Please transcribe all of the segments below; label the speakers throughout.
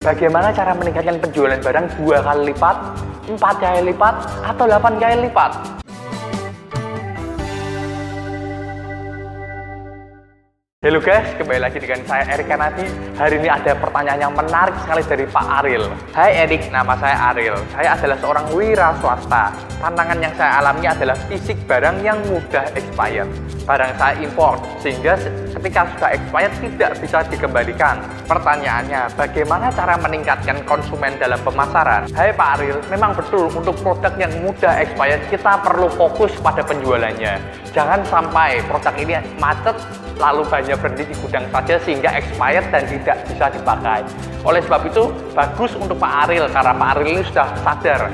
Speaker 1: Bagaimana cara meningkatkan penjualan barang dua kali lipat, empat kali lipat, atau delapan kali lipat? Halo guys, kembali lagi dengan saya Erik Kanadi. Hari ini ada pertanyaan yang menarik sekali dari Pak Aril. Hai Erik, nama saya Aril. Saya adalah seorang wira swasta. Tantangan yang saya alami adalah fisik barang yang mudah expired. Barang saya import, sehingga ketika sudah expired tidak bisa dikembalikan. Pertanyaannya, bagaimana cara meningkatkan konsumen dalam pemasaran? Hai Pak Aril, memang betul untuk produk yang mudah expired kita perlu fokus pada penjualannya. Jangan sampai produk ini macet lalu banyak berhenti di gudang saja sehingga expired dan tidak bisa dipakai. Oleh sebab itu, bagus untuk Pak Aril karena Pak Aril ini sudah sadar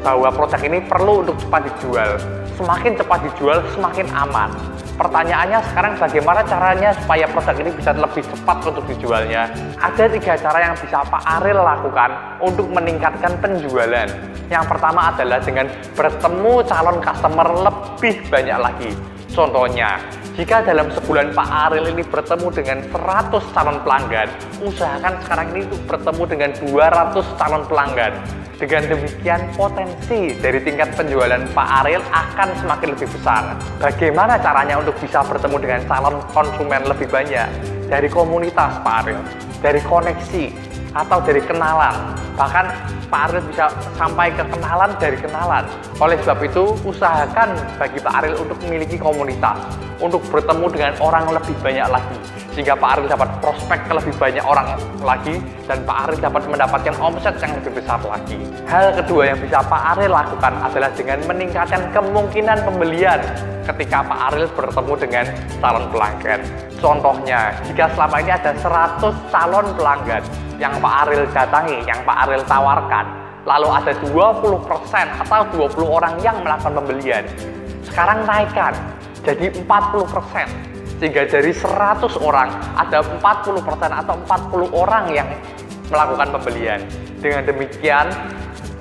Speaker 1: bahwa produk ini perlu untuk cepat dijual. Semakin cepat dijual, semakin aman. Pertanyaannya sekarang bagaimana caranya supaya produk ini bisa lebih cepat untuk dijualnya? Ada tiga cara yang bisa Pak Aril lakukan untuk meningkatkan penjualan. Yang pertama adalah dengan bertemu calon customer lebih banyak lagi. Contohnya, jika dalam sebulan Pak Aril ini bertemu dengan 100 calon pelanggan, usahakan sekarang ini untuk bertemu dengan 200 calon pelanggan. Dengan demikian potensi dari tingkat penjualan Pak Aril akan semakin lebih besar. Bagaimana caranya untuk bisa bertemu dengan calon konsumen lebih banyak? Dari komunitas Pak Aril, dari koneksi, atau dari kenalan. Bahkan Pak Aril bisa sampai ke kenalan dari kenalan. Oleh sebab itu, usahakan bagi Pak Aril untuk memiliki komunitas untuk bertemu dengan orang lebih banyak lagi sehingga Pak Aril dapat prospek ke lebih banyak orang lagi dan Pak Aril dapat mendapatkan omset yang lebih besar lagi. Hal kedua yang bisa Pak Aril lakukan adalah dengan meningkatkan kemungkinan pembelian ketika Pak Aril bertemu dengan calon pelanggan. Contohnya, jika selama ini ada 100 calon pelanggan yang Pak Aril datangi, yang Pak Aril tawarkan, lalu ada 20% atau 20 orang yang melakukan pembelian. Sekarang naikkan jadi 40%. Sehingga dari 100 orang ada 40% atau 40 orang yang melakukan pembelian. Dengan demikian,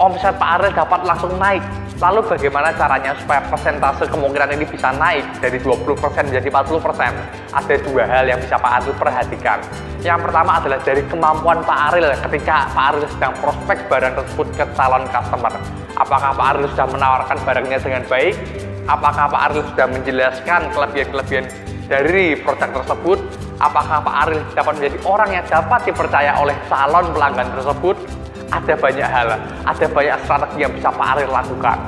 Speaker 1: omset Pak Aril dapat langsung naik. Lalu bagaimana caranya supaya persentase kemungkinan ini bisa naik dari 20% menjadi 40%? Ada dua hal yang bisa Pak Aril perhatikan. Yang pertama adalah dari kemampuan Pak Aril ketika Pak Aril sedang prospek barang tersebut ke calon customer. Apakah Pak Aril sudah menawarkan barangnya dengan baik? apakah Pak Aril sudah menjelaskan kelebihan-kelebihan dari produk tersebut, apakah Pak Aril dapat menjadi orang yang dapat dipercaya oleh calon pelanggan tersebut, ada banyak hal, ada banyak strategi yang bisa Pak Aril lakukan.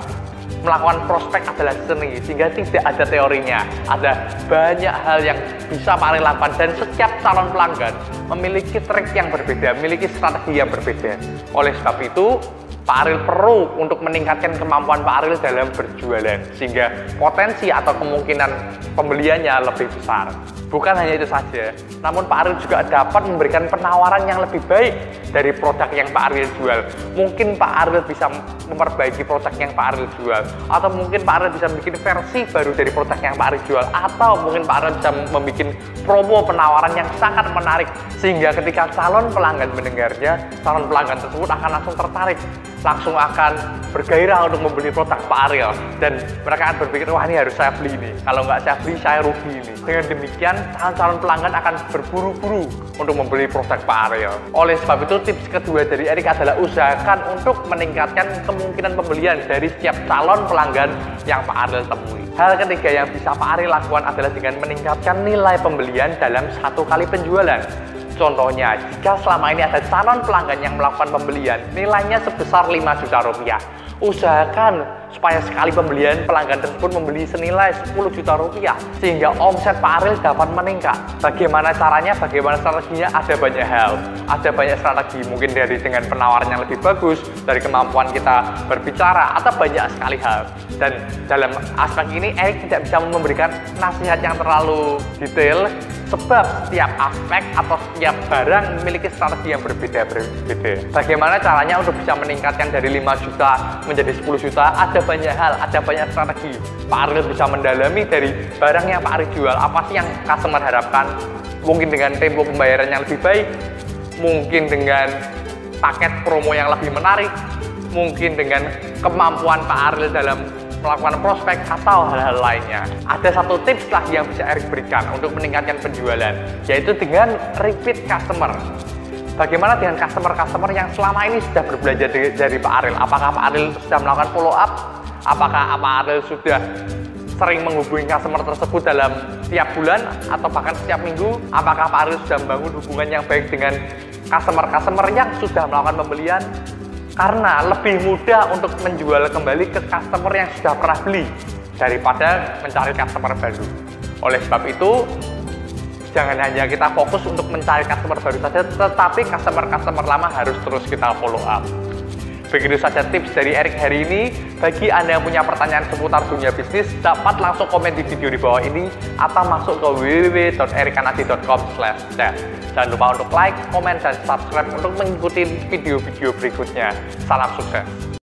Speaker 1: Melakukan prospek adalah seni, sehingga tidak ada teorinya. Ada banyak hal yang bisa Pak Aril lakukan, dan setiap calon pelanggan memiliki trik yang berbeda, memiliki strategi yang berbeda. Oleh sebab itu, Pak Aril perlu untuk meningkatkan kemampuan Pak Aril dalam berjualan sehingga potensi atau kemungkinan pembeliannya lebih besar. Bukan hanya itu saja, namun Pak Aril juga dapat memberikan penawaran yang lebih baik dari produk yang Pak Aril jual. Mungkin Pak Aril bisa memperbaiki produk yang Pak Aril jual, atau mungkin Pak Aril bisa bikin versi baru dari produk yang Pak Aril jual, atau mungkin Pak Aril bisa membuat promo penawaran yang sangat menarik sehingga ketika calon pelanggan mendengarnya, calon pelanggan tersebut akan langsung tertarik, langsung akan bergairah untuk membeli produk Pak Aril dan mereka akan berpikir wah ini harus saya beli ini. Kalau nggak saya beli saya rugi ini. Dengan demikian calon-calon pelanggan akan berburu-buru untuk membeli produk Pak Aryo. Oleh sebab itu tips kedua dari Erik adalah usahakan untuk meningkatkan kemungkinan pembelian dari setiap calon pelanggan yang Pak Aryo temui. Hal ketiga yang bisa Pak Ari lakukan adalah dengan meningkatkan nilai pembelian dalam satu kali penjualan. Contohnya, jika selama ini ada calon pelanggan yang melakukan pembelian, nilainya sebesar 5 juta rupiah. Usahakan supaya sekali pembelian pelanggan tersebut membeli senilai 10 juta rupiah sehingga omset Pak Aril dapat meningkat. Bagaimana caranya? Bagaimana strateginya? Ada banyak hal. Ada banyak strategi mungkin dari dengan penawaran yang lebih bagus, dari kemampuan kita berbicara atau banyak sekali hal. Dan dalam aspek ini Erik tidak bisa memberikan nasihat yang terlalu detail sebab setiap aspek atau setiap barang memiliki strategi yang berbeda-beda. Bagaimana caranya untuk bisa meningkatkan dari 5 juta menjadi 10 juta? Ada ada banyak hal, ada banyak strategi. Pak Aril bisa mendalami dari barang yang Pak Aril jual, apa sih yang customer harapkan. Mungkin dengan tempo pembayaran yang lebih baik, mungkin dengan paket promo yang lebih menarik, mungkin dengan kemampuan Pak Aril dalam melakukan prospek atau hal-hal lainnya. Ada satu tips lagi yang bisa Erik berikan untuk meningkatkan penjualan, yaitu dengan repeat customer. Bagaimana dengan customer-customer yang selama ini sudah berbelanja dari, dari Pak Aril? Apakah Pak Aril sudah melakukan follow up? Apakah Pak Aril sudah sering menghubungi customer tersebut dalam tiap bulan atau bahkan setiap minggu? Apakah Pak Aril sudah membangun hubungan yang baik dengan customer-customer yang sudah melakukan pembelian? Karena lebih mudah untuk menjual kembali ke customer yang sudah pernah beli daripada mencari customer baru. Oleh sebab itu, jangan hanya kita fokus untuk mencari customer baru saja, tetapi customer-customer lama harus terus kita follow up. Begitu saja tips dari Erik hari ini. Bagi Anda yang punya pertanyaan seputar dunia bisnis, dapat langsung komen di video di bawah ini atau masuk ke www.erikanadi.com chat. Jangan lupa untuk like, komen, dan subscribe untuk mengikuti video-video berikutnya. Salam sukses!